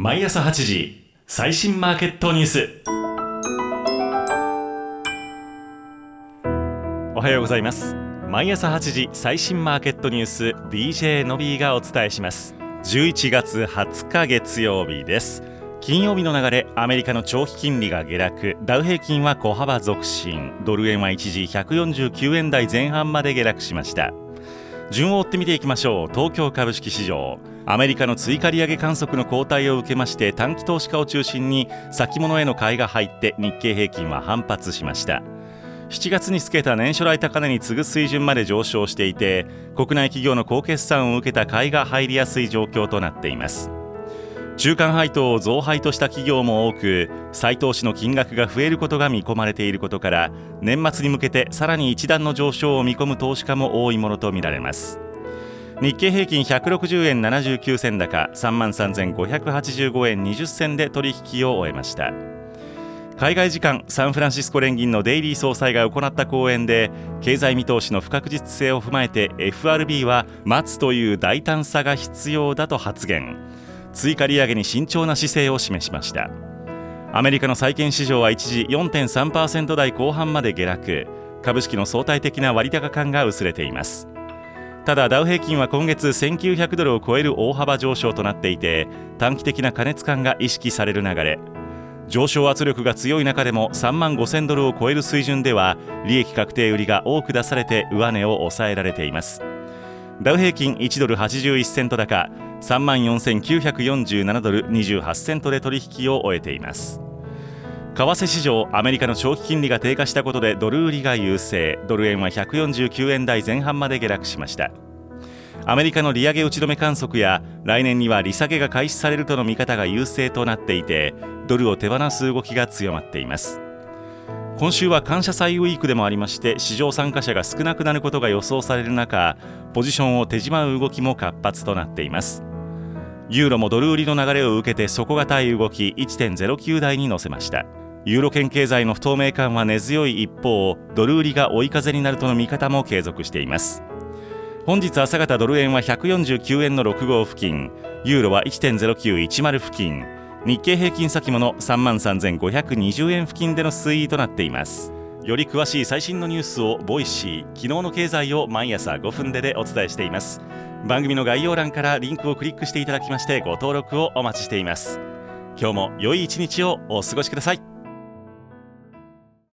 毎朝8時最新マーケットニュース。おはようございます。毎朝8時最新マーケットニュース DJ のびーがお伝えします。11月20日月曜日です。金曜日の流れアメリカの長期金利が下落。ダウ平均は小幅続伸。ドル円は一時149円台前半まで下落しました。順を追って見ていきましょう。東京株式市場。アメリカの追加利上げ観測の後退を受けまして短期投資家を中心に先物への買いが入って日経平均は反発しました。7月につけた年初来高値に次ぐ水準まで上昇していて国内企業の高決算を受けた買いが入りやすい状況となっています。中間配当を増配とした企業も多く再投資の金額が増えることが見込まれていることから年末に向けてさらに一段の上昇を見込む投資家も多いものとみられます。日経平均160円79銭高3万3585円20銭で取引を終えました。海外時間サンフランシスコ連銀のデイリー総裁が行った講演で経済見通しの不確実性を踏まえて FRB は待つという大胆さが必要だと発言。追加利上げに慎重な姿勢を示しました。アメリカの債券市場は一時4.3%台後半まで下落。株式の相対的な割高感が薄れています。ただダウ平均は今月1900ドルを超える大幅上昇となっていて短期的な過熱感が意識される流れ。上昇圧力が強い中でも3万5000ドルを超える水準では利益確定売りが多く出されて上値を抑えられています。ダウ平均1ドル81セント高。3万4947ドル28セントで取引を終えています。為替市場アメリカの長期金利が低下したことでドル売りが優勢。ドル円は149円台前半まで下落しました。アメリカの利上げ打ち止め観測や来年には利下げが開始されるとの見方が優勢となっていてドルを手放す動きが強まっています。今週は感謝祭ウィークでもありまして市場参加者が少なくなることが予想される中ポジションを手締まう動きも活発となっています。ユーロもドル売りの流れを受けて底堅い動き1.09台に乗せました。ユーロ圏経済の不透明感は根強い一方ドル売りが追い風になるとの見方も継続しています。本日朝方ドル円は149円の6号付近ユーロは1.0910付近。日経平均先物3万3520円付近での推移となっています。より詳しい最新のニュースを Voicy。昨日の経済を毎朝5分ででお伝えしています。番組の概要欄からリンクをクリックしていただきましてご登録をお待ちしています。今日も良い一日をお過ごしください。